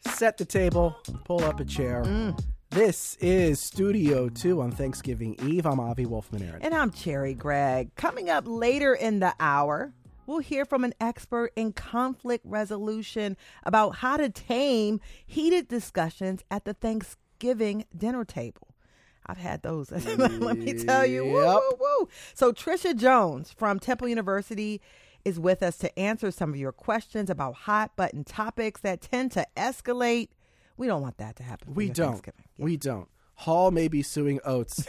Set the table, pull up a chair. Mm. This is Studio 2 on Thanksgiving Eve. I'm Avi Wolfman Arent. And I'm Cherri Gregg. Coming up later in the hour, we'll hear from an expert in conflict resolution about how to tame heated discussions at the Thanksgiving dinner table. I've had those. Let me tell you. Woo, woo, woo. So, Tricia Jones from Temple University is with us to answer some of your questions about hot button topics that tend to escalate. We don't want that to happen. We don't. Yeah. We don't. Hall may be suing Oates,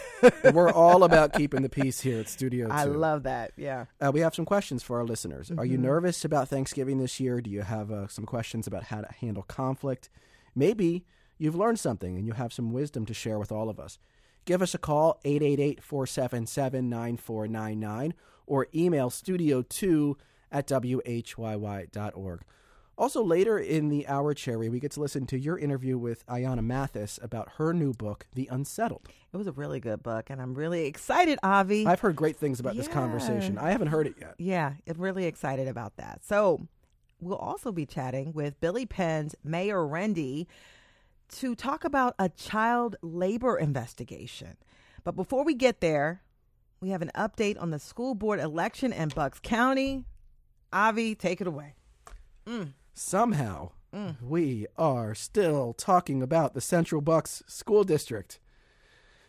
we're all about keeping the peace here at Studio 2. I love that. Yeah. Uh, we have some questions for our listeners. Are you Mm-hmm. nervous about Thanksgiving this year? Do you have uh, some questions about how to handle conflict? Maybe you've learned something and you have some wisdom to share with all of us. Give us a call, 888 477 9499, or email studio2 at whyy.org. Also, later in the hour, Cherri, we get to listen to your interview with Ayana Mathis about her new book, The Unsettled. It was a really good book, and I'm really excited, Avi. I've heard great things about this conversation. I haven't heard it yet. yeah, I'm really excited about that. So, we'll also be chatting with Billy Penn's Meir Rinde to talk about a child labor investigation. But before we get there, we have an update on the school board election in Bucks County. Avi, take it away. Somehow, Mm. we are still talking about the Central Bucks School District.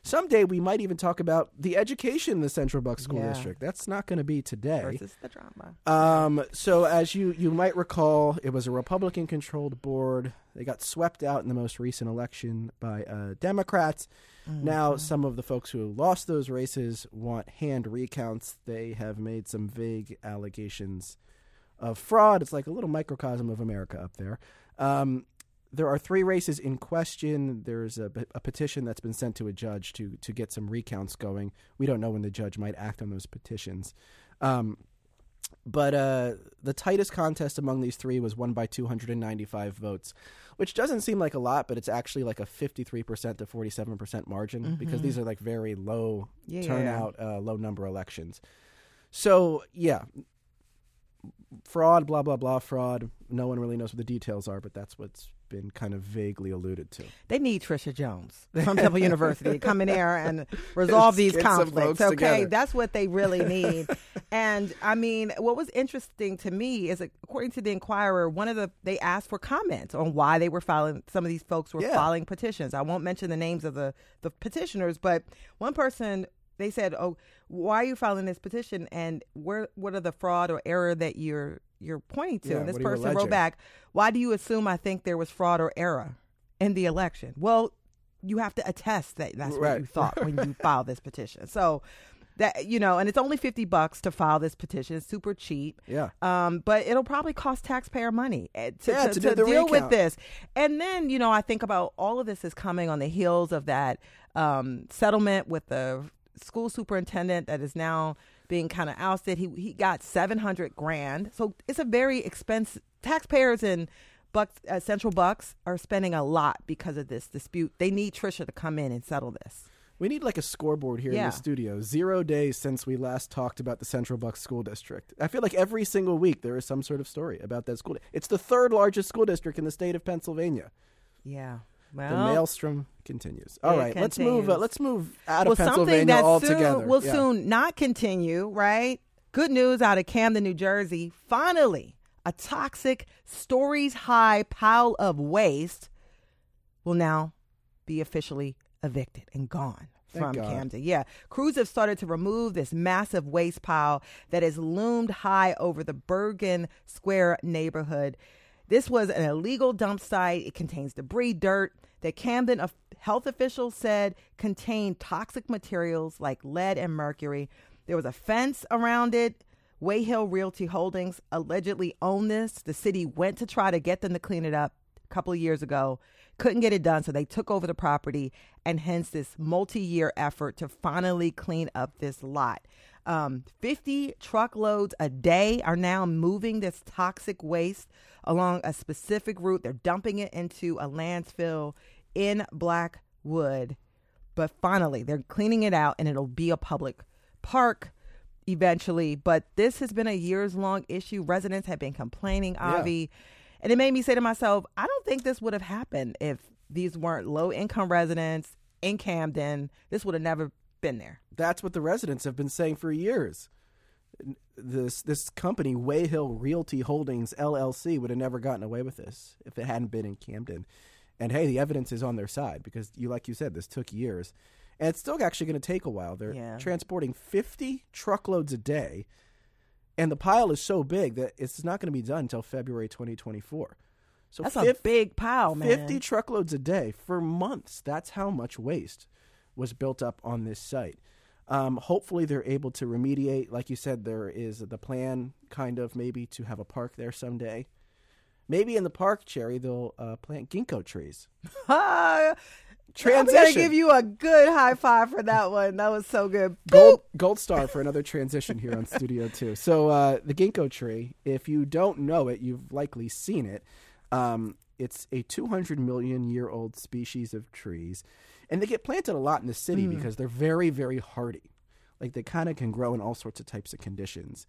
Someday we might even talk about the education in the Central Bucks School Yeah. District. That's not going to be today. Versus the drama. Um, so as you you might recall, it was a Republican-controlled board. They got swept out in the most recent election by uh, Democrats. Now, some of the folks who lost those races want hand recounts. They have made some vague allegations of fraud. It's like a little microcosm of America up there. Um, there are three races in question. There's a, a petition that's been sent to a judge to to get some recounts going. We don't know when the judge might act on those petitions. Um, but uh, the tightest contest among these three was won by 295 votes, which doesn't seem like a lot, but it's actually like a 53% to 47% margin because these are like very low Yeah. turnout, uh, low number elections. So, yeah, fraud, blah, blah, blah, fraud. No one really knows what the details are, but that's what's been kind of vaguely alluded to. They need Tricia Jones from Temple University to come in there and resolve these conflicts. Okay, together. that's what they really need. and I mean, what was interesting to me is, according to the Inquirer, one of the they asked for comments on why they were filing. Some of these folks were Yeah. filing petitions. I won't mention the names of the the petitioners, but one person. They said, "Oh, why are you filing this petition? And where, what are the fraud or error that you're you're pointing to?" Yeah, and this what are you person wrote back, "Why do you assume I think there was fraud or error in the election?" Well, you have to attest that that's what you thought when you filed this petition. So that you know, and it's only fifty bucks to file this petition. It's super cheap. Yeah. Um, but it'll probably cost taxpayer money eh, to, Yeah, to, to to deal with this. And then you know, I think about all of this is coming on the heels of that um, settlement with the school superintendent that is now being kind of ousted. He he got seven hundred grand. So it's a very expensive. Taxpayers in Bucks, uh, Central Bucks are spending a lot because of this dispute. They need Tricia to come in and settle this. We need like a scoreboard here in the studio. Zero days since we last talked about the Central Bucks School District. I feel like every single week there is some sort of story about that school. It's the third largest school district in the state of Pennsylvania. Yeah. The maelstrom continues. All right, It right, let's move. Uh, continues. let's move out well, of something Pennsylvania that altogether. soon will Yeah. soon not continue, right? Good news out of Camden, New Jersey. Finally, a toxic stories high pile of waste will now be officially evicted and gone from. Camden. Yeah. Crews have started to remove this massive waste pile that has loomed high over the Bergen Square neighborhood. This was an illegal dump site. It contains debris, dirt that Camden health officials said contained toxic materials like lead and mercury. There was a fence around it. Wayhill Realty Holdings allegedly owned this. The city went to try to get them to clean it up a couple of years ago. Couldn't get it done, so they took over the property, and hence this multi year effort to finally clean up this lot. Um, 50 truckloads a day are now moving this toxic waste along a specific route. They're dumping it into a landfill in Blackwood. But finally, they're cleaning it out and it'll be a public park eventually. But this has been a years long issue. Residents have been complaining, Yeah. Avi. And it made me say to myself, I don't think this would have happened if these weren't low income residents in Camden. This would have never been there. That's what the residents have been saying for years. This this company, Wayhill Realty Holdings LLC, would have never gotten away with this if it hadn't been in Camden. And hey, the evidence is on their side because you, like you said, this took years, and it's still actually going to take a while. They're Yeah. transporting fifty truckloads a day, and the pile is so big that it's not going to be done until February 2024. So That's fif- a big pile, man. 50 truckloads a day for months. That's how much waste was built up on this site. Um, hopefully, they're able to remediate. Like you said, there is the plan, kind of maybe, to have a park there someday. Maybe in the park, Cherri, they'll uh, plant ginkgo trees. Ah, I'm gonna give you a good high five for that one. That was so good. Gold, gold star for another transition here on Studio 2. So, uh, the ginkgo tree, if you don't know it, you've likely seen it. Um, it's a 200 million year old species of trees. And they get planted a lot in the city because they're very, very hardy. Like, they kind of can grow in all sorts of types of conditions.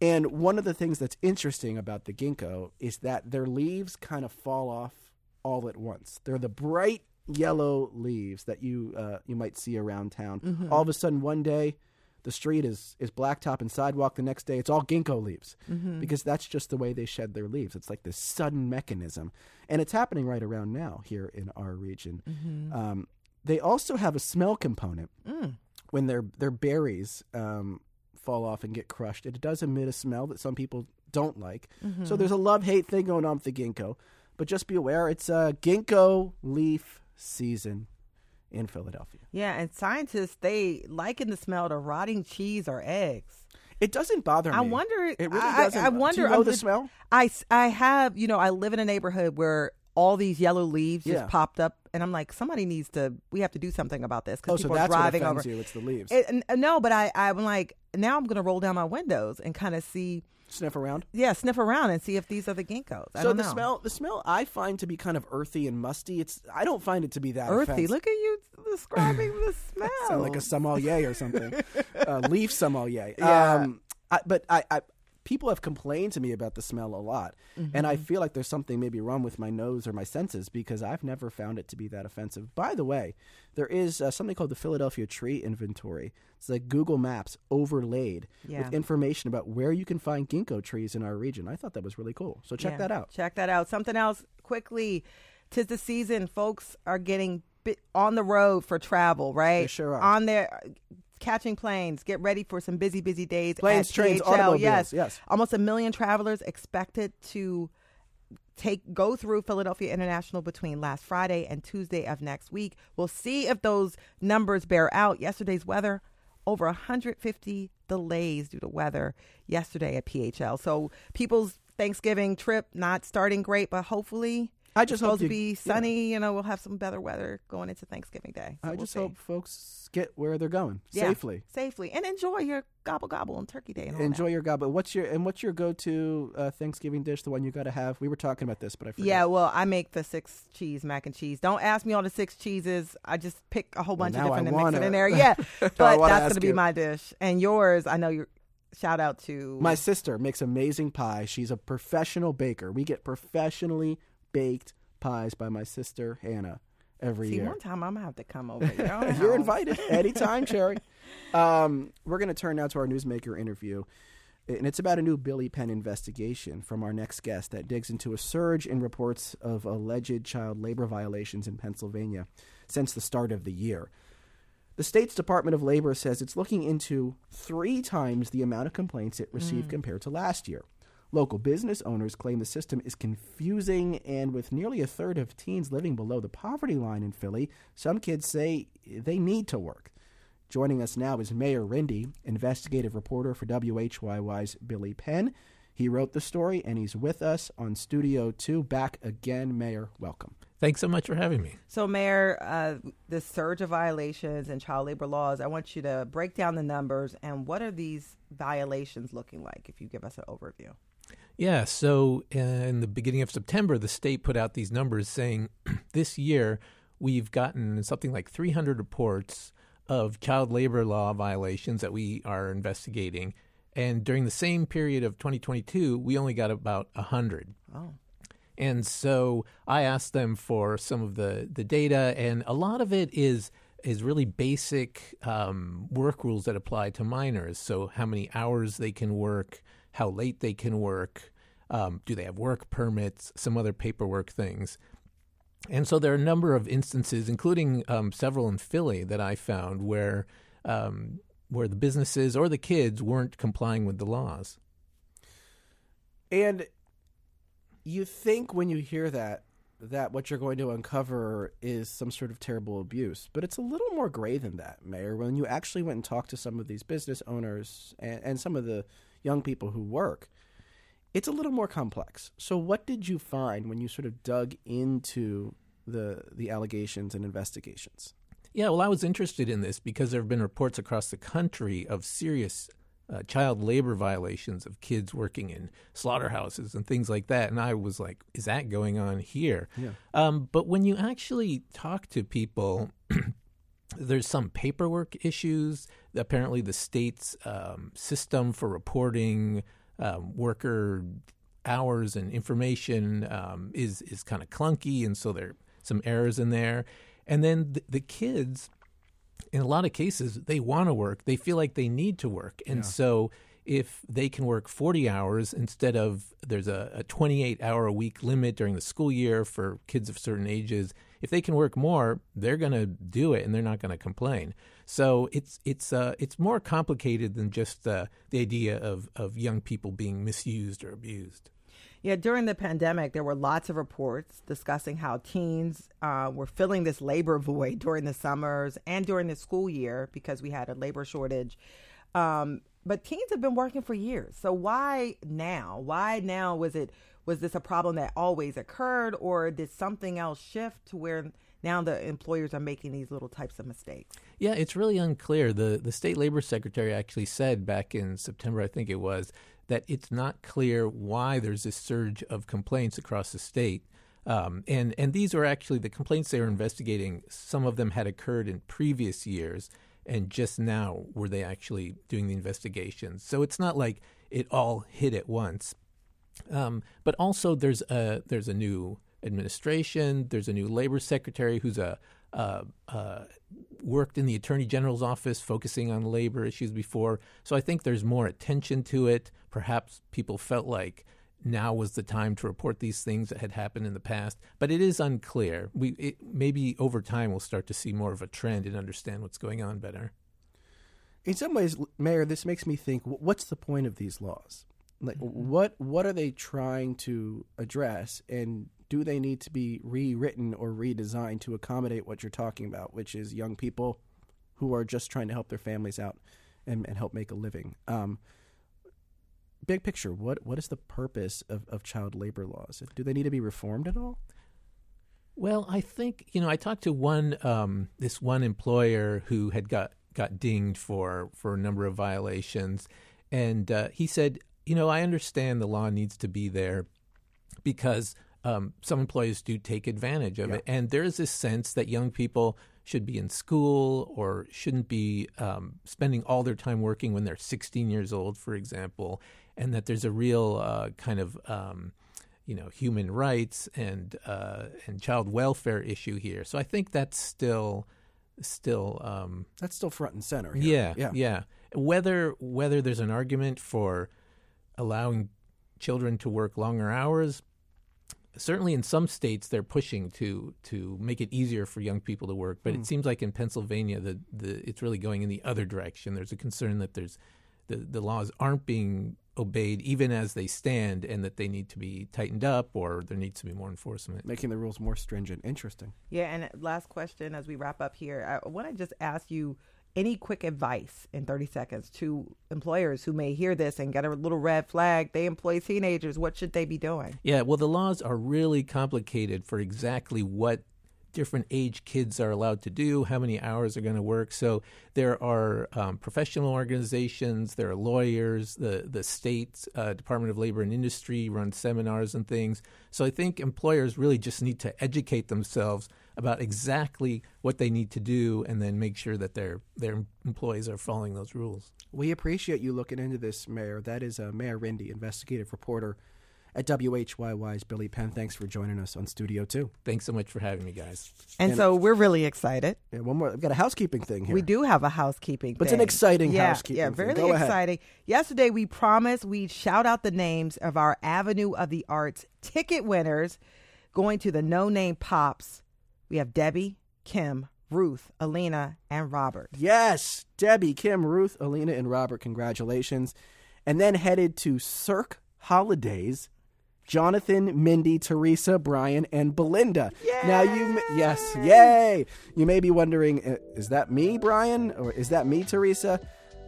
And one of the things that's interesting about the ginkgo is that their leaves kind of fall off all at once. They're the bright yellow leaves that you uh, you might see around town. All of a sudden, one day, the street is is blacktop and sidewalk. The next day, it's all ginkgo leaves because that's just the way they shed their leaves. It's like this sudden mechanism, and it's happening right around now here in our region. Um, they also have a smell component when their their berries um, fall off and get crushed. It does emit a smell that some people don't like. So there's a love hate thing going on with the ginkgo. But just be aware, it's a ginkgo leaf season in Philadelphia. Yeah, and scientists they liken the smell to rotting cheese or eggs. It doesn't bother me. I wonder. It really I, doesn't. I, I Do wonder. you know I'm the smell? I have. You know, I live in a neighborhood where all these yellow leaves Yeah. just popped up, and I'm like, somebody needs to. We have to do something about this Oh, because so people that's are what driving offends over. you. It's the leaves. It, n- no, but I I'm like now I'm gonna roll down my windows and kind of see. Sniff around. Yeah, sniff around and see if these are the ginkgos. I so the know. smell, the smell, I find to be kind of earthy and musty. It's I don't find it to be that earthy. offensive. Look at you describing the smell. sound like a sommelier or something, uh, leaf sommelier. Yeah. Um, I, but I, I, people have complained to me about the smell a lot, and I Mm-hmm. feel like there's something maybe wrong with my nose or my senses because I've never found it to be that offensive. By the way, there is uh, something called the Philadelphia Tree Inventory. It's like Google Maps overlaid Yeah. with information about where you can find ginkgo trees in our region. I thought that was really cool. So check Yeah, that out. Check that out. Something else quickly. Tis the season. Folks are getting on the road for travel, right? They sure are. On their catching planes. Get ready for some busy, busy days. Planes, at trains, THL. automobiles, Yes. yes. Almost a million travelers expected to take go through Philadelphia International between last Friday and Tuesday of next week. We'll see if those numbers bear out. Yesterday's weather over 150 delays due to weather yesterday at PHL. So people's Thanksgiving trip not starting great, but hopefully I just it's supposed hope to you- be yeah. sunny. You know, we'll have some better weather going into Thanksgiving Day. So I we'll just see. hope folks get where they're going Yeah, safely. safely, and enjoy your gobble gobble on Turkey Day. And all Enjoy that. your gobble. What's your and what's your go-to uh, Thanksgiving dish? The one you got to have. We were talking about this, but I forgot. Yeah, well, I make the six cheese mac and cheese. Don't ask me all the six cheeses. I just pick a whole Well, bunch of now I different and mix wanna- it in there. Yeah, but that's gonna be you. my dish. And yours, I know you're Shout out to My sister makes amazing pie. She's a professional baker. We get professionally baked pies by my sister Hannah every year. See, year. one time I'm gonna have to come over. your You're invited anytime, Cherri. Um, we're going to turn now to our newsmaker interview. And it's about a new Billy Penn investigation from our next guest that digs into a surge in reports of alleged child labor violations in Pennsylvania since the start of the year. The state's Department of Labor says it's looking into three times the amount of complaints it received compared to last year. Local business owners claim the system is confusing, and with nearly a third of teens living below the poverty line in Philly, some kids say they need to work. Joining us now is Meir Rinde, investigative reporter for WHYY's Billy Penn. He wrote the story, and he's with us on Studio 2. Back again, Meir. Welcome. Thanks so much for having me. So, Meir, uh, the surge of violations and child labor laws. I want you to break down the numbers and what are these violations looking like? If you give us an overview. Yeah, so in the beginning of September, the state put out these numbers saying this year we've gotten something like 300 reports of child labor law violations that we are investigating. And during the same period of 2022, we only got about 100. Oh, And so I asked them for some of the, the data, and a lot of it is is really basic um, work rules that apply to minors. So how many hours they can work, how late they can work, um, do they have work permits, some other paperwork things. And so there are a number of instances, including um, several in Philly, that I found where um, where the businesses or the kids weren't complying with the laws. And you think when you hear that that what you're going to uncover is some sort of terrible abuse, but it's a little more gray than that, Meir. When you actually went and talked to some of these business owners and, and some of the young people who work, it's a little more complex. So, what did you find when you sort of dug into the the allegations and investigations? Yeah, well, I was interested in this because there have been reports across the country of serious uh, child labor violations of kids working in slaughterhouses and things like that. And I was like, is that going on here? Yeah. Um, but when you actually talk to people, there's some paperwork issues. Apparently, the state's um, system for reporting um, worker hours and information um, is is kind of clunky, and so there are some errors in there. And then the, the kids in a lot of cases, they want to work. They feel like they need to work. And yeah. so if they can work 40 hours instead of there's a, a 28 hour a week limit during the school year for kids of certain ages, if they can work more, they're going to do it and they're not going to complain. So it's it's uh, it's more complicated than just uh, the idea of, of young people being misused or abused. Yeah, during the pandemic, there were lots of reports discussing how teens uh, were filling this labor void during the summers and during the school year because we had a labor shortage. Um, but teens have been working for years. So why now? Why now was it was this a problem that always occurred or did something else shift to where now the employers are making these little types of mistakes? Yeah, it's really unclear. The the state labor secretary actually said back in September, I think it was, that it's not clear why there's this surge of complaints across the state. Um, and and these are actually the complaints they were investigating. Some of them had occurred in previous years, and just now were they actually doing the investigations. So it's not like it all hit at once. Um, but also, there's a there's a new administration. There's a new labor secretary who's a uh, uh, worked in the attorney general's office focusing on labor issues before. So I think there's more attention to it. Perhaps people felt like now was the time to report these things that had happened in the past, but it is unclear. We it, maybe over time we'll start to see more of a trend and understand what's going on better. In some ways, Meir, this makes me think: what's the point of these laws? Like, mm-hmm. what what are they trying to address, and do they need to be rewritten or redesigned to accommodate what you're talking about, which is young people who are just trying to help their families out and, and help make a living? Um, big picture, what what is the purpose of, of child labor laws? Do they need to be reformed at all? Well, I think you know I talked to one um, this one employer who had got got dinged for for a number of violations, and uh, he said, you know, I understand the law needs to be there because um, some employers do take advantage of yeah. it. And there is this sense that young people should be in school or shouldn't be um, spending all their time working when they're 16 years old, for example, and that there's a real uh, kind of um, you know human rights and uh, and child welfare issue here. So I think that's still still um, that's still front and center. Here. Yeah, yeah, yeah. Whether whether there's an argument for allowing children to work longer hours, certainly in some states they're pushing to to make it easier for young people to work, but mm. it hmm. seems like in Pennsylvania the, the it's really going in the other direction. There's a concern that there's the, the laws aren't being obeyed even as they stand and that they need to be tightened up or there needs to be more enforcement. Making the rules more stringent. Interesting. Yeah, and last question as we wrap up here. I want to just ask you any quick advice in 30 seconds to employers who may hear this and get a little red flag they employ teenagers what should they be doing yeah well the laws are really complicated for exactly what different age kids are allowed to do, how many hours are going to work. So there are um, professional organizations, there are lawyers, the the state uh, Department of Labor and Industry runs seminars and things. So I think employers really just need to educate themselves about exactly what they need to do, and then make sure that their their employees are following those rules. We appreciate you looking into this, Meir. That is uh, Meir Rinde, investigative reporter at WHYY's Billy Penn. Thanks for joining us on Studio 2. Thanks so much for having me, guys. And, And- so we're really excited. Yeah, one more. I've got a housekeeping thing here. We do have a housekeeping. But it's an exciting yeah, housekeeping Yeah, thing. very Go ahead. exciting. Yesterday we promised we'd shout out the names of our Avenue of the Arts ticket winners going to the No Name Pops. We have Debbie, Kim, Ruth, Alina, and Robert. Yes, Debbie, Kim, Ruth, Alina, and Robert, congratulations. And then headed to Cirque Holidays, Jonathan, Mindy, Teresa, Brian, and Belinda. Now you, yes, yay! You may be wondering, uh, is that me, Brian, or is that me, Teresa?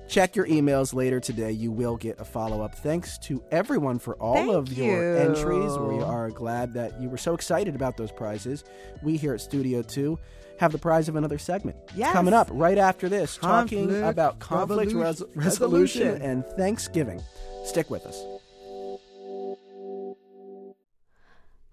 Check your emails later today. You will get a follow up. Thanks to everyone for all Thank of your entries. We are glad that you were so excited about those prizes. We here at Studio 2 have the prize of another segment. Yes. coming up right after this, talking about conflict res- resolution resolution. and Thanksgiving. Stick with us.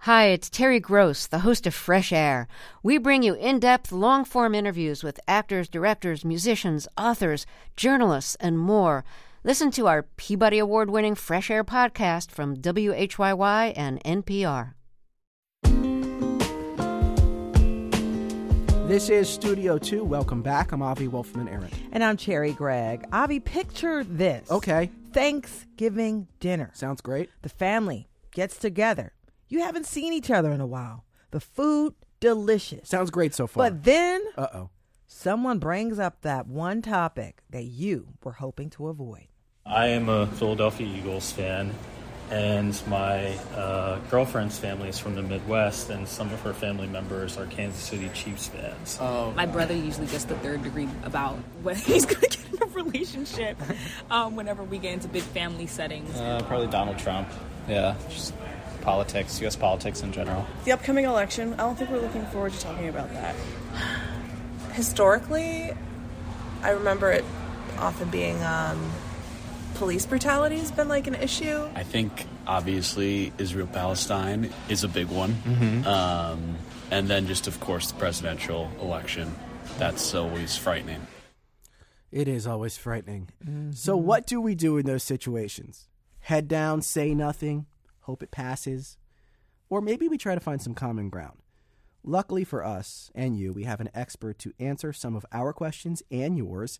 Hi, it's Terry Gross, the host of Fresh Air. We bring you in depth, long form interviews with actors, directors, musicians, authors, journalists, and more. Listen to our Peabody Award winning Fresh Air podcast from WHYY and NPR. This is Studio 2. Welcome back. I'm Avi Wolfman Arent. And I'm Cherri Gregg. Avi, picture this. Okay, Thanksgiving dinner. sounds great. The family gets together. You haven't seen each other in a while. The food, delicious. Sounds great so far. But then uh oh. someone brings up that one topic that you were hoping to avoid. I am a Philadelphia Eagles fan, and my uh, girlfriend's family is from the Midwest, and some of her family members are Kansas City Chiefs fans. Oh, My brother usually gets the third degree about whether he's going to get in a relationship um, whenever we get into big family settings. Uh, probably Donald Trump. Yeah, just politics, U.S. politics in general. the upcoming election, I don't think we're looking forward to talking about that. Historically, I remember it often being um, police brutality has been like an issue. I think obviously Israel Palestine is a big one. Um, and then just, of course, the presidential election. That's always frightening. It is always frightening. So, what do we do in those situations? Head down, say nothing, hope it passes? Or maybe we try to find some common ground. Luckily for us and you, we have an expert to answer some of our questions and yours.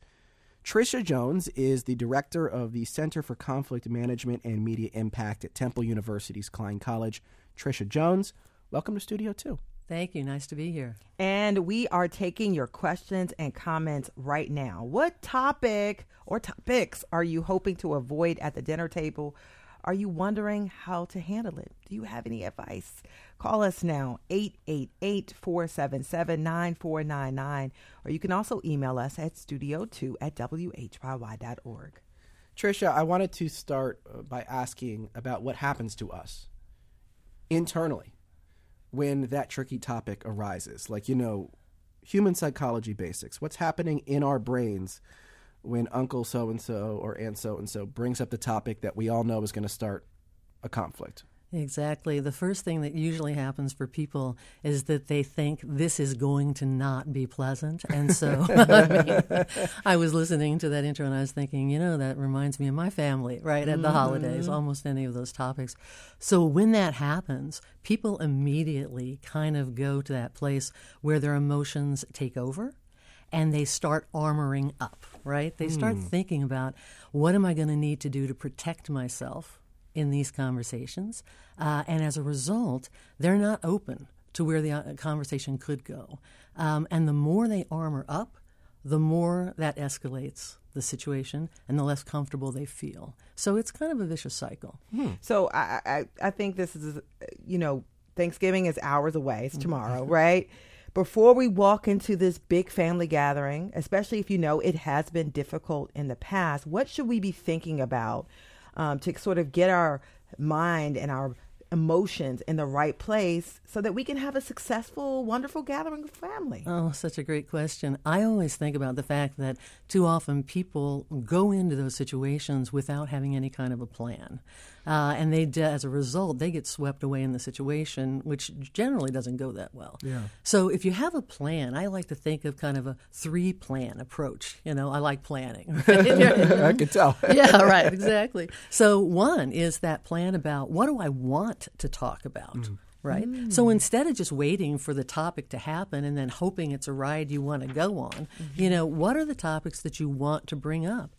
Tricia Jones is the director of the Center for Conflict Management and Media Impact at Temple University's Klein College. Tricia Jones, welcome to Studio 2. Thank you. Nice to be here. And we are taking your questions and comments right now. What topic or topics are you hoping to avoid at the dinner table? Are you wondering how to handle it? Do you have any advice? Call us now, 888 477 9499, or you can also email us at studio2 at whyy.org. Tricia, I wanted to start uh, by asking about what happens to us internally when that tricky topic arises. Like, you know, human psychology basics. What's happening in our brains when Uncle so and so or Aunt so and so brings up the topic that we all know is going to start a conflict? Exactly. The first thing that usually happens for people is that they think this is going to not be pleasant. And so I, mean, I was listening to that intro and I was thinking, you know, that reminds me of my family, right? At the mm-hmm. holidays, almost any of those topics. So when that happens, people immediately kind of go to that place where their emotions take over and they start armoring up, right? They start thinking about what am I going to need to do to protect myself in these conversations. Uh, and as a result, they're not open to where the uh, conversation could go. Um, and the more they armor up, the more that escalates the situation and the less comfortable they feel. So it's kind of a vicious cycle. So I, I, I think this is, uh, you know, Thanksgiving is hours away. It's tomorrow, right? Before we walk into this big family gathering, especially if you know it has been difficult in the past, what should we be thinking about um, to sort of get our mind and our emotions in the right place so that we can have a successful, wonderful gathering of family? Oh, such a great question. I always think about the fact that too often people go into those situations without having any kind of a plan. Uh, and they, as a result, they get swept away in the situation, which generally doesn't go that well. Yeah. So if you have a plan, I like to think of kind of a three plan approach. You know, I like planning. I can tell. yeah, right, exactly. So one is that plan about what do I want to talk about. Mm-hmm. Right. So instead of just waiting for the topic to happen and then hoping it's a ride you want to go on, you know, what are the topics that you want to bring up?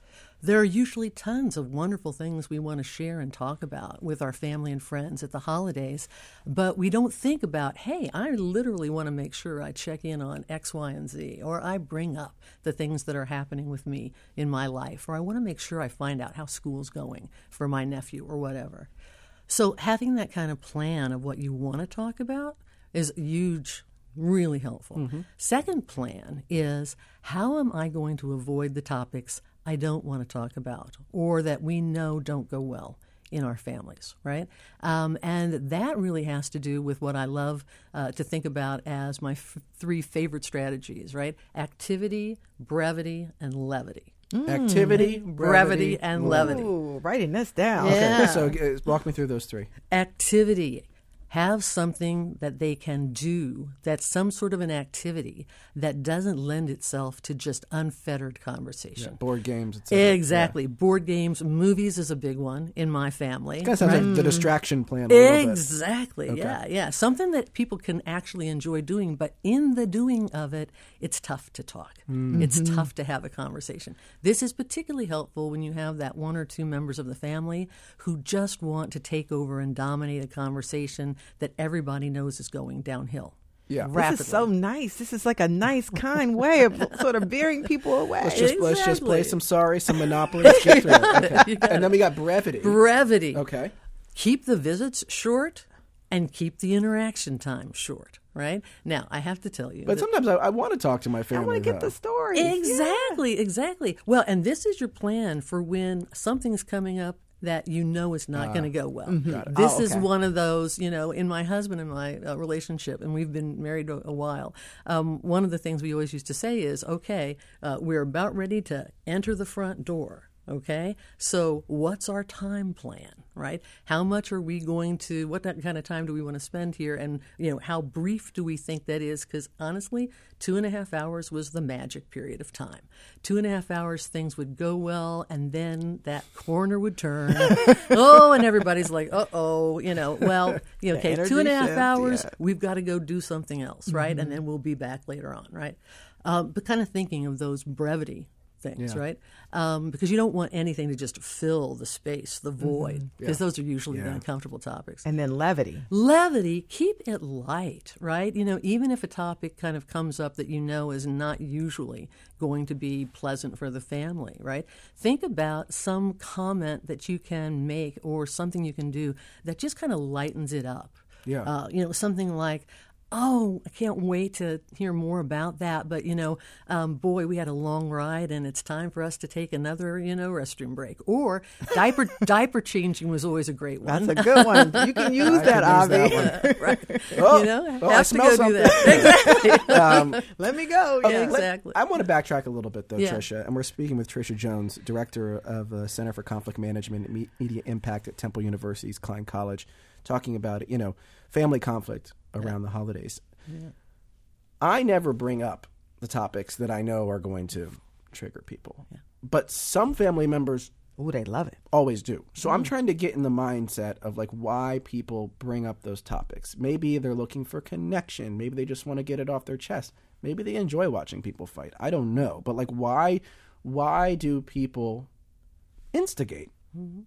There are usually tons of wonderful things we want to share and talk about with our family and friends at the holidays, but we don't think about, hey, I literally want to make sure I check in on X, Y, and Z, or I bring up the things that are happening with me in my life, or I want to make sure I find out how school's going for my nephew or whatever. So having that kind of plan of what you want to talk about is huge, really helpful. Mm-hmm. Second plan is how am I going to avoid the topics I don't want to talk about or that we know don't go well in our families, right? Um, and that really has to do with what I love uh, to think about as my f- three favorite strategies, right? Activity, brevity, and levity. Activity, Brevity, and levity. Ooh, writing this down. Yeah. So uh, walk me through those three. activity. Have something that they can do that's some sort of an activity that doesn't lend itself to just unfettered conversation. Board games. Exactly. Board games, movies is a big one in my family. Kind of sounds like the mm. distraction plan. A little bit. Exactly. Yeah, yeah. Something that people can actually enjoy doing, but in the doing of it, it's tough to talk. Mm-hmm. It's tough to have a conversation. This is particularly helpful when you have that one or two members of the family who just want to take over and dominate a conversation that everybody knows is going downhill. Yeah. This is so nice. This is like a nice, kind way of sort of bearing people away. Let's just let's just play some sorry, some Monopoly. Let's get through it. Okay. And then we got brevity. Brevity. Okay. Keep the visits short and keep the interaction time short, right? Now, I have to tell you. But sometimes I, I want to talk to my family. I want to get though. the story. Exactly, exactly. Well, and this is your plan for when something's coming up that you know is not going to go well. This Oh, is one of those, you know, in my husband and my uh, relationship, and we've been married a, a while. Um, one of the things we always used to say is, okay, uh, we're about ready to enter the front door. Okay, so what's our time plan, right? How much are we going to? What kind of time do we want to spend here? And you know, how brief do we think that is? Because honestly, two and a half hours was the magic period of time. Two and a half hours, things would go well, and then that corner would turn. oh, and everybody's like, "Uh oh," you know. Well, you know, okay, two and a half shift, hours. yeah. We've got to go do something else, right? Mm-hmm. And then we'll be back later on, right? Um, but kind of thinking of those brevity things, Yeah. right? Um, because you don't want anything to just fill the space, the void, because those are usually the Mm-hmm. Uncomfortable topics. And then levity. Levity, keep it light, right? You know, even if a topic kind of comes up that you know is not usually going to be pleasant for the family, right? Think about some comment that you can make or something you can do that just kind of lightens it up. Yeah. Uh, you know, something like, Oh, I can't wait to hear more about that. But, you know, um, boy, we had a long ride and it's time for us to take another, you know, restroom break. Or diaper diaper changing was always a great one. That's a good one. You can use that, I use Avi. that right. Oh, you know, oh, I have to smell go do that. Exactly. Um, Let me go. Yeah, Yeah. let- exactly. I want to backtrack a little bit, though, Yeah. Tricia. And we're speaking with Tricia Jones, director of the Center for Conflict Management and Media Impact at Temple University's Klein College, talking about you know family conflict around the holidays. I never bring up the topics that I know are going to trigger people, but some family members Oh, they love it. always do. So I'm mm. trying to get in the mindset of like why people bring up those topics. Maybe they're looking for connection. Maybe they just want to get it off their chest. Maybe they enjoy watching people fight. I don't know. But like why why do people instigate? Mm-hmm.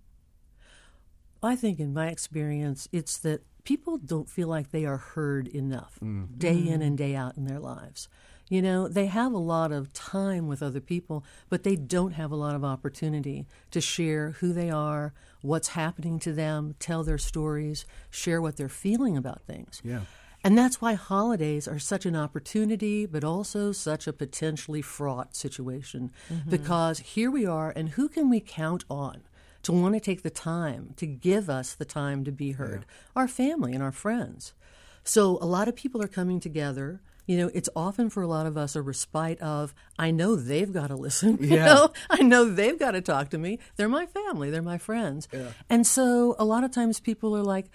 I think, in my experience, it's that people don't feel like they are heard enough mm. day in mm. and day out in their lives. You know, they have a lot of time with other people, but they don't have a lot of opportunity to share who they are, what's happening to them, tell their stories, share what they're feeling about things. Yeah. And that's why holidays are such an opportunity, but also such a potentially fraught situation. Mm-hmm. Because here we are, and who can we count on to want to take the time to give us the time to be heard, our family and our friends. So a lot of people are coming together. You know, it's often for a lot of us a respite of, I know they've got to listen. You Yeah. know, I know they've got to talk to me. They're my family, they're my friends. Yeah. And so a lot of times people are like,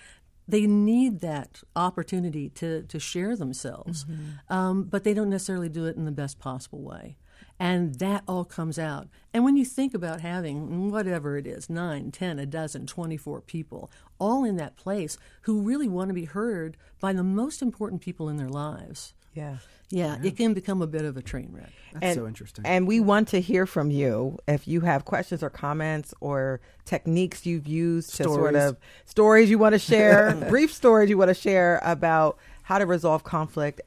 they need that opportunity to, to share themselves, um, but they don't necessarily do it in the best possible way. And that all comes out. And when you think about having mm, whatever it is nine, ten, a dozen, 24 people all in that place who really want to be heard by the most important people in their lives, Yeah. yeah, it can become a bit of a train wreck. That's and, so interesting. And we want to hear from you if you have questions or comments or techniques you've used to sort of stories you want to share, brief stories you want to share about how to resolve conflict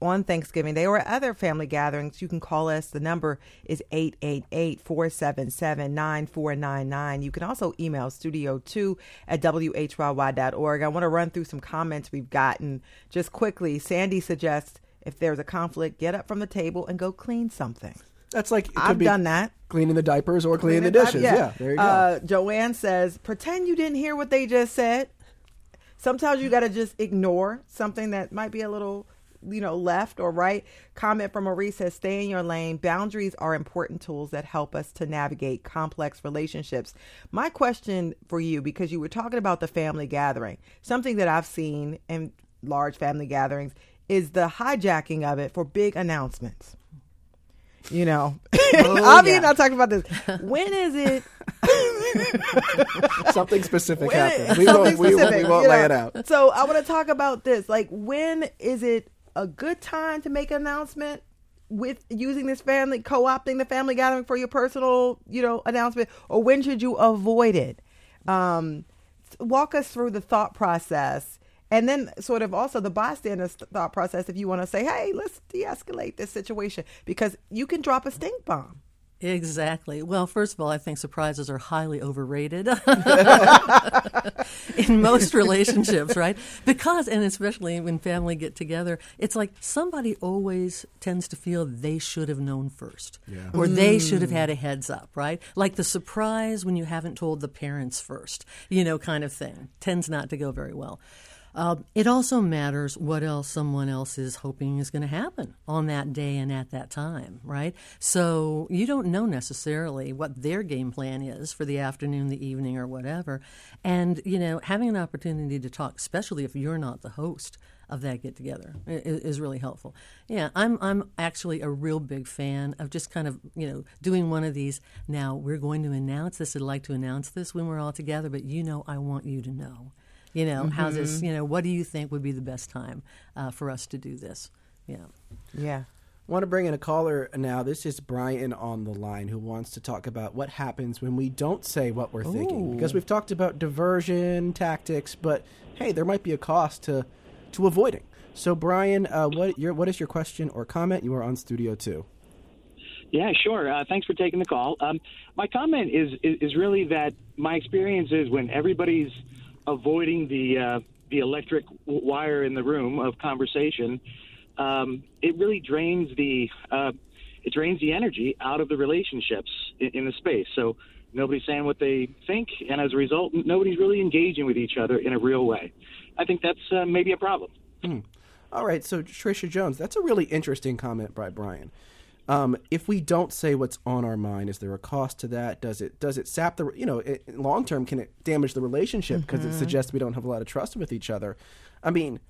on Thanksgiving Day or other family gatherings. You can call us. The number is 888 477 9499. You can also email studio2 at whyy.org. I want to run through some comments we've gotten just quickly. Sandy suggests if there's a conflict, get up from the table and go clean something. That's like I've done that. Cleaning the diapers or cleaning the Clean it up, dishes. Yeah. there you go. Uh, Joanne says, pretend you didn't hear what they just said. Sometimes you got to just ignore something that might be a little, you know, left or right. Comment from Marie says, stay in your lane. Boundaries are important tools that help us to navigate complex relationships. My question for you, because you were talking about the family gathering, something that I've seen in large family gatherings is the hijacking of it for big announcements. You know, oh, I'll be yeah. not talking about this. When is it? Something specific happened. We something won't, we won't, we won't lay know. it out. So I want to talk about this. Like, when is it a good time to make an announcement with using this family, co-opting the family gathering for your personal, you know, announcement, or when should you avoid it? Um, walk us through the thought process. And then, sort of, also the bystander's thought process. If you want to say, "Hey, let's de-escalate this situation," because you can drop a stink bomb. Exactly. Well, first of all, I think surprises are highly overrated in most relationships, right? Because, and especially when family get together, it's like somebody always tends to feel they should have known first, or they mm. should have had a heads up, right? Like the surprise when you haven't told the parents first, you know, kind of thing tends not to go very well. Uh, it also matters what else someone else is hoping is going to happen on that day and at that time, right? So you don't know necessarily what their game plan is for the afternoon, the evening, or whatever. And, you know, having an opportunity to talk, especially if you're not the host of that get together, is, is really helpful. Yeah, I'm, I'm actually a real big fan of just kind of, you know, doing one of these. Now, we're going to announce this. I'd like to announce this when we're all together, but you know, I want you to know. You know, how's this? You know, what do you think would be the best time uh, for us to do this? Yeah. Yeah. want to bring in a caller now. This is Brian on the line who wants to talk about what happens when we don't say what we're thinking. Because we've talked about diversion tactics, but hey, there might be a cost to to avoiding. So, Brian, uh, what your what is your question or comment? You are on Studio Two. Yeah, sure. Uh, thanks for taking the call. Um, my comment is, is is really that my experience is when everybody's avoiding the uh, the electric wire in the room of conversation, um, it really drains the uh, it drains the energy out of the relationships in, in the space. So nobody's saying what they think, and as a result, nobody's really engaging with each other in a real way. I think that's uh, maybe a problem. All right, so Tricia Jones, that's a really interesting comment by Brian. Um, if we don't say what's on our mind, is there a cost to that? Does it does it sap the you know long term? Can it damage the relationship because it suggests we don't have a lot of trust with each other? I mean,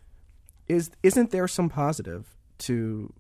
is isn't there some positive to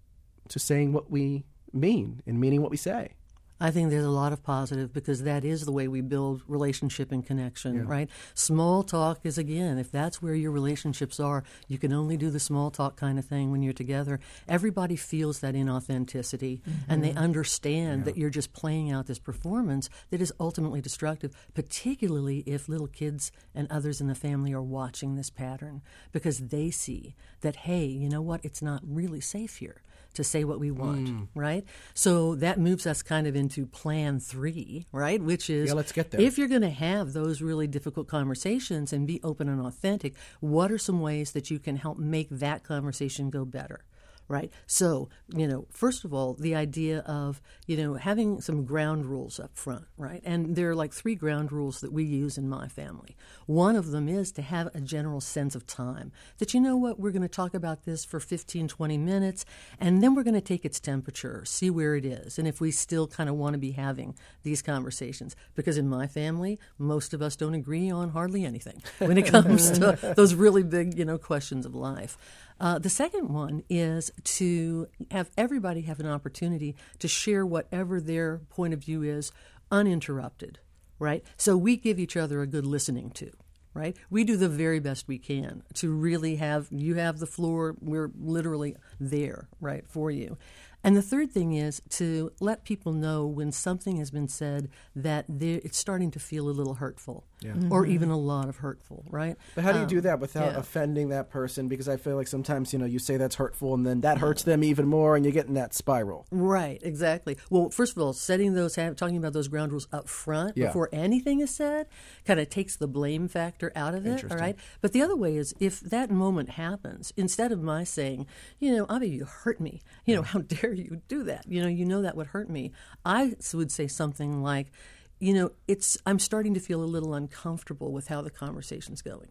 to saying what we mean and meaning what we say? I think there's a lot of positive because that is the way we build relationship and connection, right? Small talk is again, if that's where your relationships are, you can only do the small talk kind of thing when you're together. Everybody feels that inauthenticity and they mm-hmm. understand that you're just playing out this performance that is ultimately destructive, particularly if little kids and others in the family are watching this pattern because they see that, hey, you know what? It's not really safe here to say what we want, hmm. right? So that moves us kind of into plan three, right? Which is Yeah, let's get there. if you're going to have those really difficult conversations and be open and authentic, what are some ways that you can help make that conversation go better? Right? So, you know, first of all, the idea of, you know, having some ground rules up front, right? And there are like three ground rules that we use in my family. One of them is to have a general sense of time that, you know what, we're going to talk about this for 15, 20 minutes, and then we're going to take its temperature, see where it is, and if we still kind of want to be having these conversations. Because in my family, most of us don't agree on hardly anything when it comes to those really big, you know, questions of life. Uh, the second one is to have everybody have an opportunity to share whatever their point of view is uninterrupted, right? So we give each other a good listening to. Right, we do the very best we can to really have you have the floor. We're literally there, right, for you. And the third thing is to let people know when something has been said that it's starting to feel a little hurtful Yeah. or Mhm. even a lot of hurtful, right? But how do you Um, do that without yeah. offending that person? Because I feel like sometimes you know you say that's hurtful, and then that hurts them even more, and you get in that spiral. Right, exactly. Well, first of all, setting those, have, talking about those ground rules up front Yeah. before anything is said, kind of takes the blame factor out of it. All Interesting. right. But the other way is if that moment happens, instead of my saying, you know, Avi, you hurt me. You know, how dare you do that? You know, you know that would hurt me. I would say something like, you know, it's I'm starting to feel a little uncomfortable with how the conversation's going.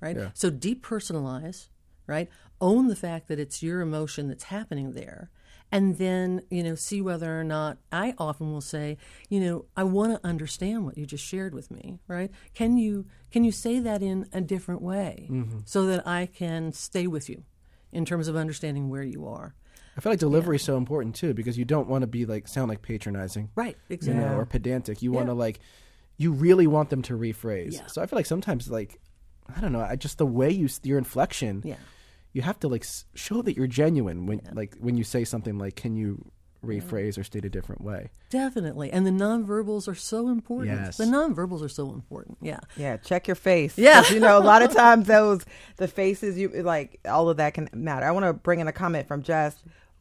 Right. Yeah. So depersonalize right? Own the fact that it's your emotion that's happening there. And then, you know, see whether or not I often will say, you know, I want to understand what you just shared with me, right? Can you can you say that in a different way Mhm. so that I can stay with you in terms of understanding where you are? I feel like delivery is so important too because you don't want to be like sound like patronizing, Right, You exactly. know, or pedantic. You want to like, you really want them to rephrase. Yeah. So I feel like sometimes like, I don't know, I just the way you s- your inflection. Yeah. You have to like show that you're genuine when like when you say something like, "Can you rephrase or state a different way?" Definitely. And the nonverbals are so important. Yes. The nonverbals are so important. Yeah. Yeah, check your face. Yeah. 'Cause, you know, a lot of times those the faces you like all of that can matter. I want to bring in a comment from Jess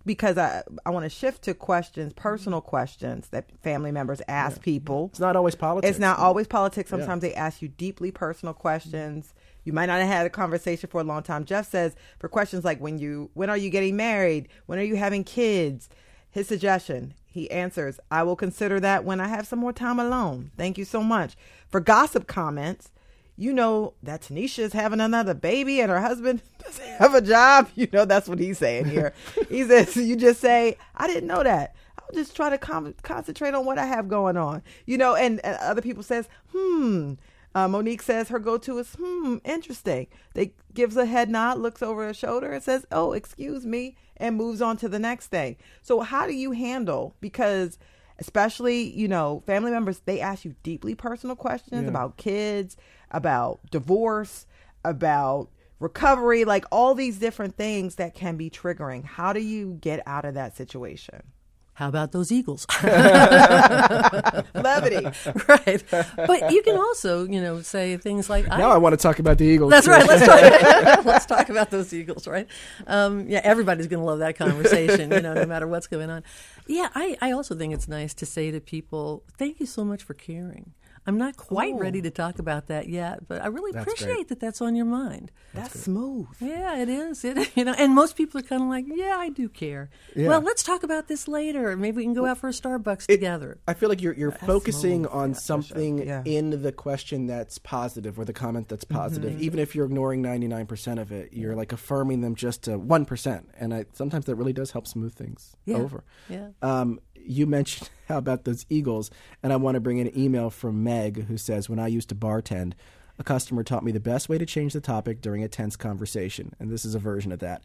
because I I want to shift to questions, personal questions that family members ask people. It's not always politics. It's not always politics. Yeah. Sometimes they ask you deeply personal questions. You might not have had a conversation for a long time. Jeff says for questions like when you when are you getting married? When are you having kids? His suggestion, he answers, I will consider that when I have some more time alone. Thank you so much. For gossip comments, you know that Tanisha's having another baby and her husband doesn't have a job. You know that's what he's saying here. he says you just say, I didn't know that. I'll just try to con- concentrate on what I have going on. You know, and, and other people says, hmm. Uh, Monique says her go-to is hmm, interesting. They gives a head nod, looks over her shoulder, and says, "Oh, excuse me," and moves on to the next thing. So, how do you handle because? Especially, you know, family members, they ask you deeply personal questions Yeah. about kids, about divorce, about recovery, like all these different things that can be triggering. How do you get out of that situation? How about those Eagles? Levity. right. But you can also, you know, say things like Now I want to talk about the Eagles. That's too. right. Let's talk. let's talk about those Eagles, right? Um, yeah, everybody's going to love that conversation, you know, no matter what's going on. Yeah, I, I also think it's nice to say to people, "Thank you so much for caring." I'm not quite Ooh. ready to talk about that yet, but I really That's appreciate great. that that's on your mind. That's, smooth. Yeah, it is. It, you know, and most people are kind of like, "Yeah, I do care." Yeah. Well, let's talk about this later. Maybe we can go out for a Starbucks together. I feel like you're you're That's focusing smooth. on Yeah, for something Yeah. in the question that's positive or the comment that's positive. Mhm. Even if you're ignoring 99% of it, you're like affirming them just to 1%. And I sometimes that really does help smooth things Yeah. over. Yeah. Um, you mentioned how about those Eagles, and I want to bring in an email from Meg who says, "When I used to bartend, a customer taught me the best way to change the topic during a tense conversation, and this is a version of that."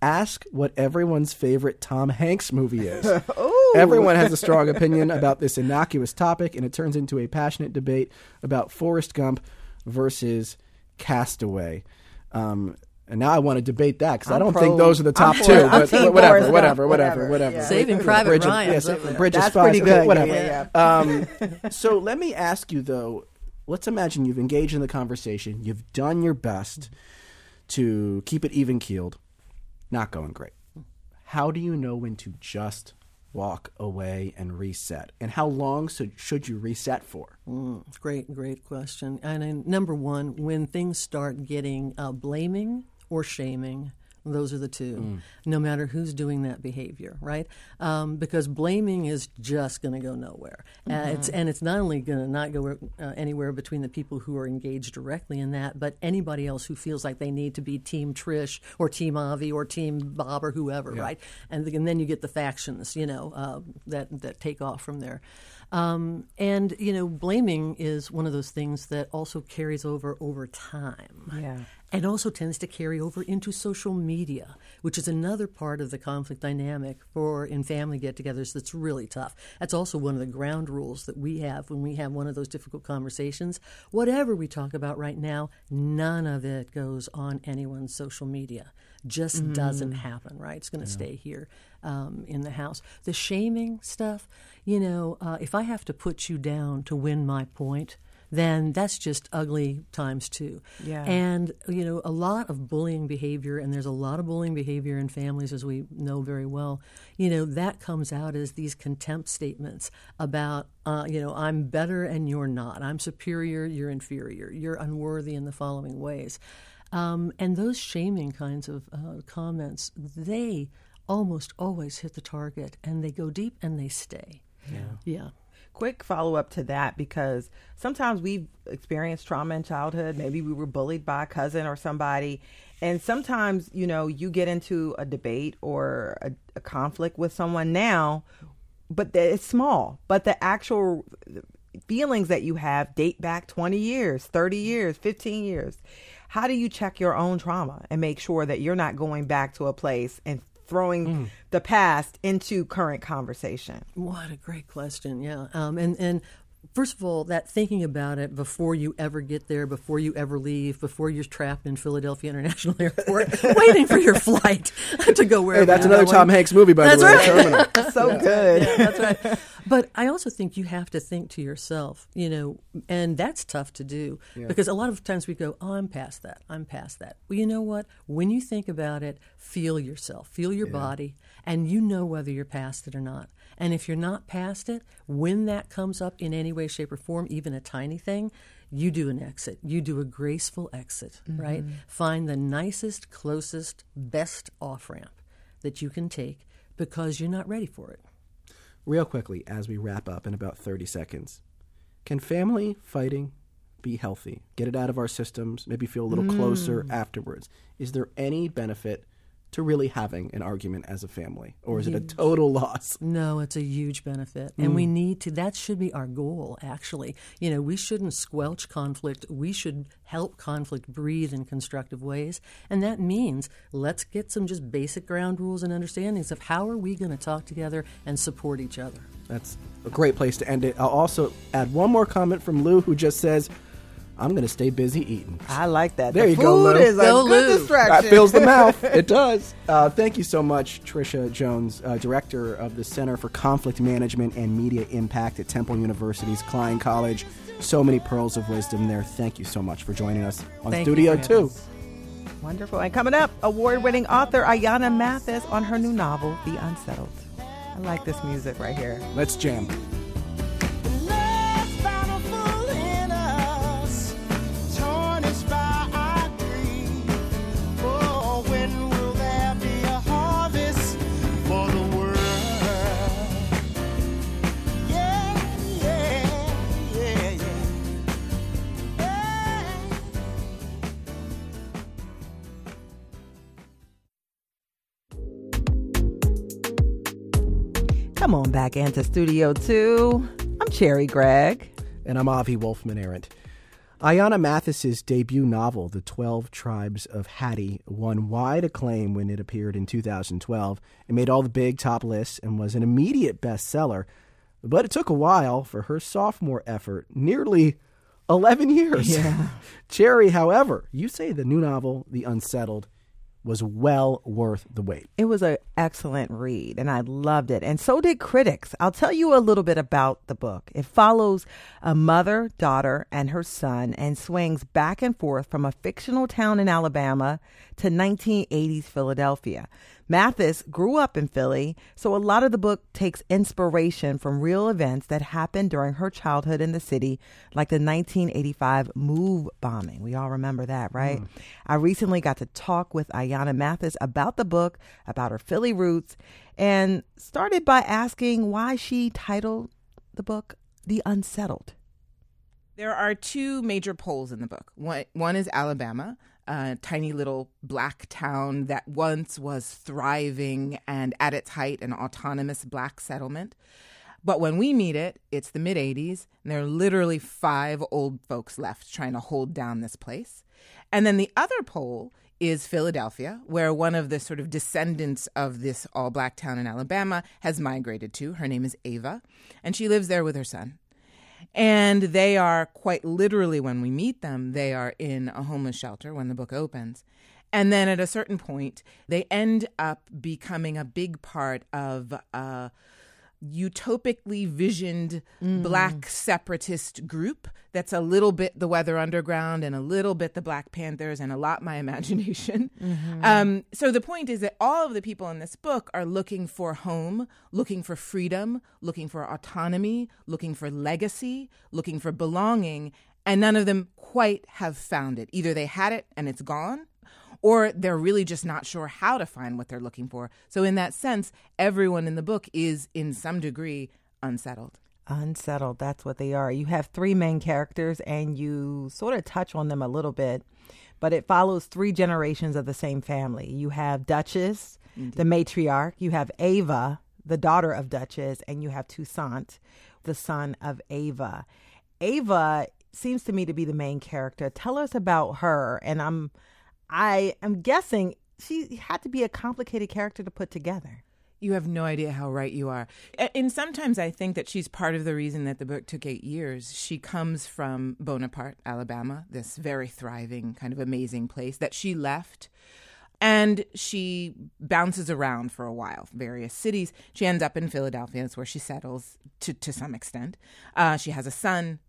Ask what everyone's favorite Tom Hanks movie is. Everyone has a strong opinion about this innocuous topic, and it turns into a passionate debate about Forrest Gump versus Castaway. Um, and now I want to debate that because I don't pro- think those are the I'm top for- two. But team whatever, whatever, Gump, whatever, whatever. whatever. Yeah. Saving You Private Bridge of- Ryan's yeah, up. Bridge That's pretty good. Whatever. Yeah, Um, so let me ask you though. Let's imagine you've engaged in the conversation. You've done your best to keep it even keeled. Not going great. How do you know when to just walk away and reset? And how long should should you reset for? Mm, great, great question. And then number one, when things start getting uh, blaming or shaming Those are the two, no matter who's doing that behavior, right? Um, because blaming is just going to go nowhere. Uh, it's, and it's not only going to not go uh, anywhere between the people who are engaged directly in that, but anybody else who feels like they need to be Team Trish or Team Avi or Team Bob or whoever, right? And, and then you get the factions, you know, uh, that, that take off from there. Um, and, you know, blaming is one of those things that also carries over over time. Yeah. And also tends to carry over into social media, which is another part of the conflict dynamic for in family get togethers that's really tough. That's also one of the ground rules that we have when we have one of those difficult conversations. Whatever we talk about right now, none of it goes on anyone's social media. Just doesn't happen, right? It's going to stay here um, in the house. The shaming stuff, you know, uh, if I have to put you down to win my point, then that's just ugly times two. Yeah. And, you know, a lot of bullying behavior, and there's a lot of bullying behavior in families, as we know very well, you know, that comes out as these contempt statements about, uh, you know, I'm better and you're not. I'm superior, you're inferior. You're unworthy in the following ways. Um, and those shaming kinds of uh, comments, they almost always hit the target and they go deep and they stay. Yeah. Yeah. Quick follow up to that because sometimes we've experienced trauma in childhood. Maybe we were bullied by a cousin or somebody. And sometimes, you know, you get into a debate or a, a conflict with someone now, but the- it's small. But the actual feelings that you have date back 20 years, 30 years, 15 years. How do you check your own trauma and make sure that you're not going back to a place and throwing the past into current conversation? What a great question. Yeah. Um, and, and first of all, that thinking about it before you ever get there, before you ever leave, before you're trapped in Philadelphia International Airport, waiting for your flight to go wherever. Hey, that's another. Tom Hanks movie, by That's the way. right. Terminal. So good. Yeah, that's right. But I also think you have to think to yourself, you know, and that's tough to do because a lot of times we go, "Oh, I'm past that. I'm past that." Well, you know what? When you think about it, feel yourself, feel your body, and you know whether you're past it or not. And if you're not past it, when that comes up in any way, shape, or form, even a tiny thing, you do an exit. You do a graceful exit, mm-hmm. right? Find the nicest, closest, best off ramp that you can take because you're not ready for it. Real quickly, as we wrap up in about 30 seconds, can family fighting be healthy? Get it out of our systems, maybe feel a little mm. closer afterwards. Is there any benefit to really having an argument as a family? Or is it a total loss? No, it's a huge benefit. And mm. we need to, that should be our goal, actually. You know, we shouldn't squelch conflict. We should help conflict breathe in constructive ways. And that means let's get some just basic ground rules and understandings of how are we going to talk together and support each other. That's a great place to end it. I'll also add one more comment from Lou, who just says, I'm going to stay busy eating. I like that. There the you food go, Lou. is a Go, good Lou. distraction. That fills the mouth. It does. Uh, thank you so much, Tricia Jones, uh, director of the Center for Conflict Management and Media Impact at Temple University's Klein College. So many pearls of wisdom there. Thank you so much for joining us on Thank Studio 2. having Wonderful. And coming up, award winning author Ayana Mathis on her new novel, The Unsettled. I like this music right here. Let's jam. Back into Studio 2. I'm Cherri Gregg. And I'm Avi Wolfman Arent. Ayana Mathis's debut novel, The Twelve Tribes of Hattie, won wide acclaim when it appeared in 2012. It made all the big top lists and was an immediate bestseller. But it took a while for her sophomore effort, nearly 11 years. Yeah. Cherri, however, you say the new novel, The Unsettled, was well worth the wait. It was an excellent read, and I loved it. And so did critics. I'll tell you a little bit about the book. It follows a mother, daughter, and her son and swings back and forth from a fictional town in Alabama to 1980s Philadelphia. Mathis grew up in Philly, so a lot of the book takes inspiration from real events that happened during her childhood in the city, like the 1985 MOVE bombing. We all remember that, right? Mm. I recently got to talk with Ayana Mathis about the book, about her Philly roots, and started by asking why she titled the book The Unsettled. There are two major poles in the book. One, one is Alabama, a tiny little black town that once was thriving and at its height an autonomous black settlement. But when we meet it, it's the mid 80s, and there are literally five old folks left trying to hold down this place. And then the other pole is Philadelphia, where one of the sort of descendants of this all black town in Alabama has migrated to. Her name is Ava, and she lives there with her son. And they are quite literally, when we meet them, they are in a homeless shelter when the book opens. And then at a certain point, they end up becoming a big part of uh, utopically visioned mm. black separatist group that's a little bit the Weather Underground and a little bit the Black Panthers and a lot my imagination. Mm-hmm. Um, so the point is that all of the people in this book are looking for home, looking for freedom, looking for autonomy, looking for legacy, looking for belonging, and none of them quite have found it. Either they had it and it's gone, or they're really just not sure how to find what they're looking for. So, in that sense, everyone in the book is, in some degree, unsettled. Unsettled, that's what they are. You have three main characters, and you sort of touch on them a little bit, but it follows three generations of the same family. You have Duchess, Indeed. the matriarch, you have Ava, the daughter of Duchess, and you have Toussaint, the son of Ava. Ava seems to me to be the main character. Tell us about her, and I'm I am guessing she had to be a complicated character to put together. You have no idea how right you are. And sometimes I think that she's part of the reason that the book took eight years. She comes from Bonaparte, Alabama, this very thriving, kind of amazing place that she left. And she bounces around for a while, various cities. She ends up in Philadelphia. That's where she settles to, to some extent. Uh, she has a son.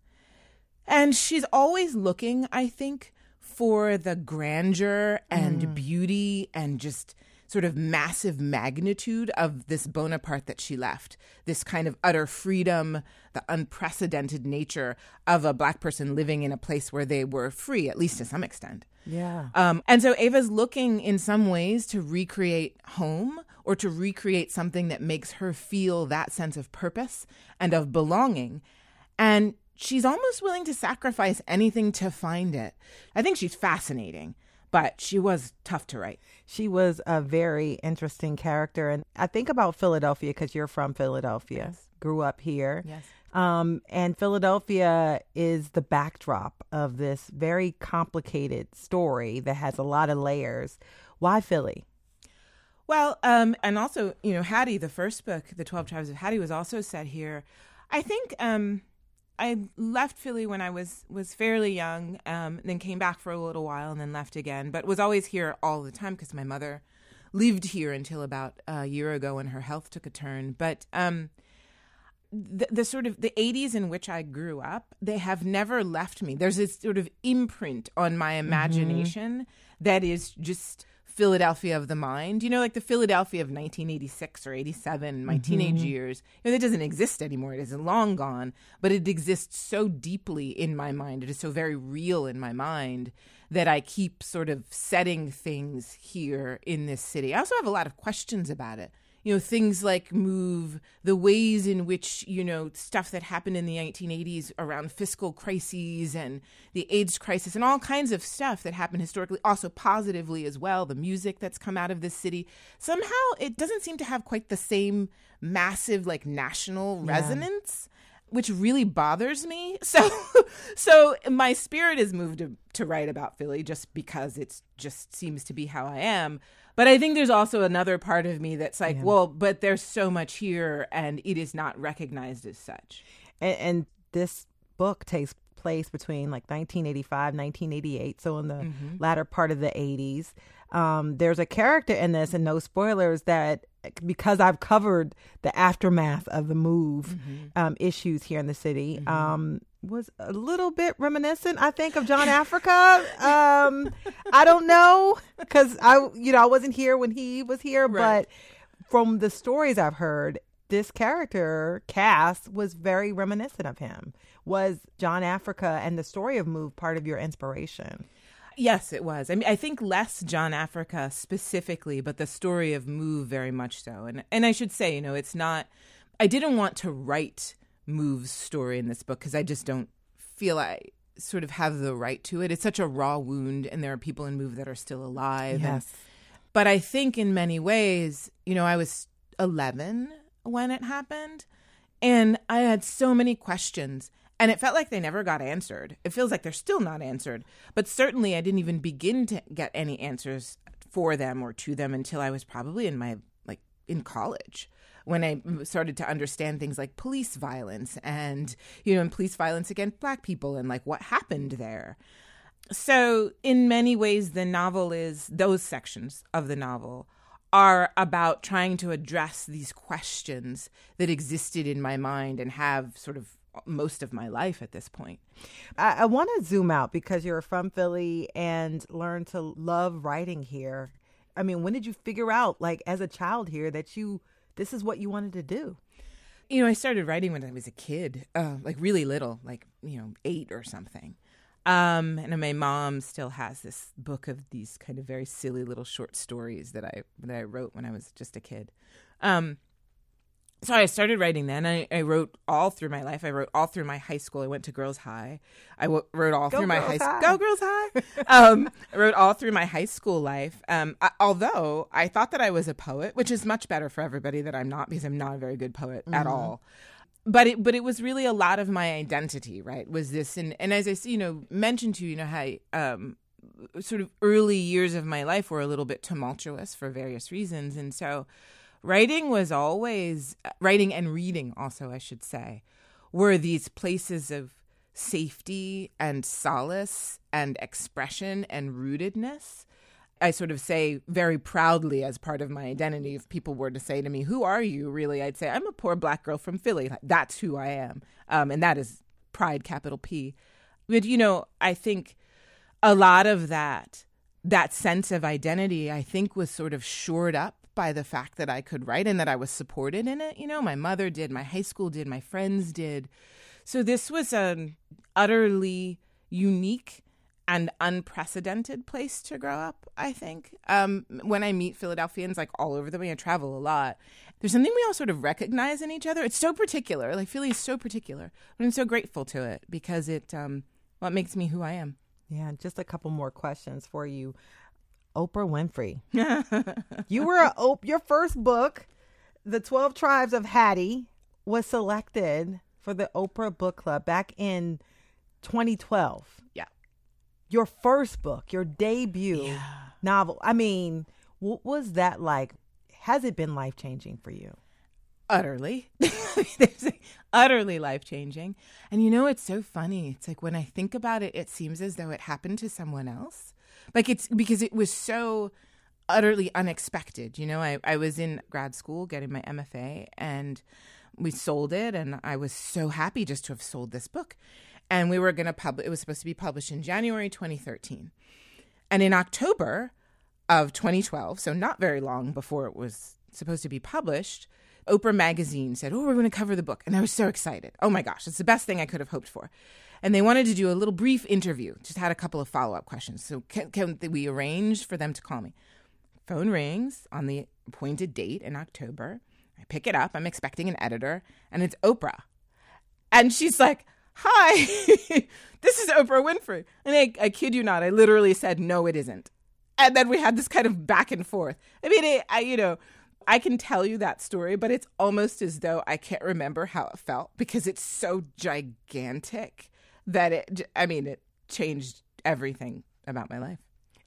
And she's always looking, I think, for the grandeur and mm. beauty and just sort of massive magnitude of this Bonaparte that she left, this kind of utter freedom, the unprecedented nature of a black person living in a place where they were free, at least to some extent. Yeah. Um, and so Ava's looking in some ways to recreate home or to recreate something that makes her feel that sense of purpose and of belonging. And she's almost willing to sacrifice anything to find it. I think she's fascinating, but she was tough to write. She was a very interesting character. And I think about Philadelphia because you're from Philadelphia, yes. grew up here. Yes. Um, and Philadelphia is the backdrop of this very complicated story that has a lot of layers. Why Philly? Well, um, and also, you know, Hattie, the first book, The 12 Tribes of Hattie, was also set here. I think um, I left Philly when I was was fairly young, um, then came back for a little while and then left again, but was always here all the time because my mother lived here until about a year ago when her health took a turn. But um, the, the, sort of the 80s in which I grew up, they have never left me. There's this sort of imprint on my mm-hmm. imagination mm-hmm. that is just Philadelphia of the mind. You know, like the Philadelphia of 1986 or 87, my mm-hmm. teenage years. You know, that doesn't exist anymore. It is long gone, but it exists so deeply in my mind. It is so very real in my mind that I keep sort of setting things here in this city. I also have a lot of questions about it you know things like move the ways in which you know stuff that happened in the 1980s around fiscal crises and the AIDS crisis and all kinds of stuff that happened historically also positively as well the music that's come out of this city somehow it doesn't seem to have quite the same massive like national yeah. resonance which really bothers me. So, so my spirit is moved to, to write about Philly just because it just seems to be how I am. But I think there's also another part of me that's like, yeah. well, but there's so much here and it is not recognized as such. And, and this book takes place between like 1985, 1988, so in the mm-hmm. latter part of the 80s. Um, there's a character in this, and no spoilers, that because I've covered the aftermath of the move mm-hmm. um, issues here in the city, mm-hmm. um, was a little bit reminiscent, I think, of John Africa. Um, I don't know because I, you know, I wasn't here when he was here, Right. but from the stories I've heard, this character Cass was very reminiscent of him. Was John Africa and the story of Move part of your inspiration? Yes, it was. I mean, I think less John Africa specifically, but the story of Move very much so. And and I should say, you know, it's not. I didn't want to write Move's story in this book because I just don't feel I sort of have the right to it. It's such a raw wound, and there are people in Move that are still alive. and- Yes. but I think in many ways, you know, I was 11 when it happened, and I had so many questions, and it felt like they never got answered. It feels like they're still not answered, but certainly I didn't even begin to get any answers for them or to them until I was probably in my like in college when I started to understand things like police violence and you know and police violence against black people and like what happened there. So, in many ways, the novel is those sections of the novel are about trying to address these questions that existed in my mind and have sort of most of my life at this point. I, I want to zoom out because you're from Philly and learn to love writing here. I mean, when did you figure out, like as a child here, that you this is what you wanted to do? You know, I started writing when I was a kid, uh, like really little, like, you know, eight or something. Um, and my mom still has this book of these kind of very silly little short stories that I that I wrote when I was just a kid. Um, so I started writing then. I, I wrote all through my life. I wrote all through my high school. I went to girls' high. I w- wrote all Go through my high school. Go girls' high. um, I wrote all through my high school life. Um, I, although I thought that I was a poet, which is much better for everybody that I'm not because I'm not a very good poet at Mhm. all but it but it was really a lot of my identity right was this and and as i you know mentioned to you you know how um sort of early years of my life were a little bit tumultuous for various reasons and so writing was always writing and reading also i should say were these places of safety and solace and expression and rootedness I sort of say very proudly as part of my identity. If people were to say to me, "Who are you?" Really, I'd say, "I'm a poor black girl from Philly. That's who I am," um, and that is pride, capital P. But you know, I think a lot of that that sense of identity, I think, was sort of shored up by the fact that I could write and that I was supported in it. You know, my mother did, my high school did, my friends did. So this was an utterly unique and unprecedented place to grow up, I think. Um, when I meet Philadelphians, like all over the way, I travel a lot. There's something we all sort of recognize in each other. It's so particular. Like Philly is so particular, but I'm so grateful to it because it, um, well, makes me who I am. Yeah, just a couple more questions for you. Oprah Winfrey. you were a op- your first book, The 12 Tribes of Hattie, was selected for the Oprah Book Club back in 2012. Yeah. Your first book, your debut novel. I mean, what was that like? Has it been life changing for you? utterly utterly life changing and you know it's so funny it's like when i think about it it seems as though it happened to someone else like it's because it was so utterly unexpected you know? I, I was in grad school getting my mfa and we sold it and i was so happy just to have sold this book. And we were going to publish it was supposed to be published in january 2013 and in october of 2012 so not very long before it was supposed to be published Oprah Magazine said, Oh, we're going to cover the book. And I was so excited. Oh my gosh, it's the best thing I could have hoped for. And they wanted to do a little brief interview, just had a couple of follow up questions. So, can, can we arranged for them to call me? Phone rings on the appointed date in October. I pick it up. I'm expecting an editor, and it's Oprah. And she's like, Hi, this is Oprah Winfrey. And I, I kid you not, I literally said, No, it isn't. And then we had this kind of back and forth. I mean, I, you know, I can tell you that story, but it's almost as though I can't remember how it felt because it's so gigantic that it, I mean, it changed everything about my life.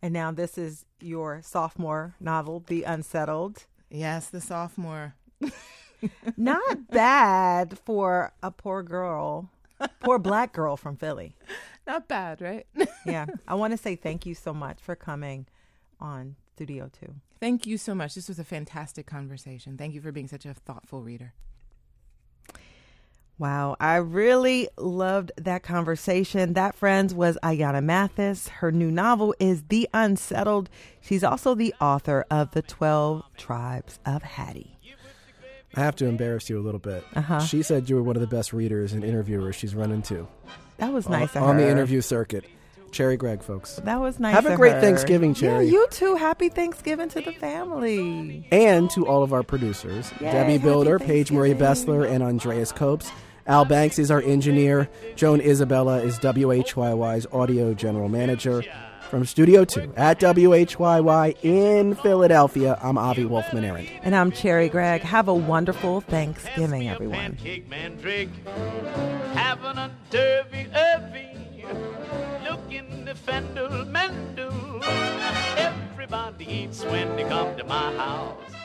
And now this is your sophomore novel, The Unsettled. Yes, the sophomore. Not bad for a poor girl, poor black girl from Philly. Not bad, right? yeah. I want to say thank you so much for coming on Studio 2. Thank you so much. This was a fantastic conversation. Thank you for being such a thoughtful reader. Wow, I really loved that conversation. That, friends, was Ayana Mathis. Her new novel is The Unsettled. She's also the author of The 12 Tribes of Hattie. I have to embarrass you a little bit. Uh-huh. She said you were one of the best readers and interviewers she's run into. That was nice on, of on the interview circuit. Cherri Gregg, folks. That was nice. Have a of great her. Thanksgiving, Cherri. Yeah, you too. Happy Thanksgiving to the family. and to all of our producers Yay, Debbie happy Builder, Paige Marie Bessler, and Andreas Copes. Al Banks is our engineer. Joan Isabella is WHYY's audio general manager. From Studio 2 at WHYY in Philadelphia, I'm Avi Wolfman Arent. And I'm Cherri Gregg. Have a wonderful Thanksgiving, everyone. Looking the fendel mendel. Everybody eats when they come to my house.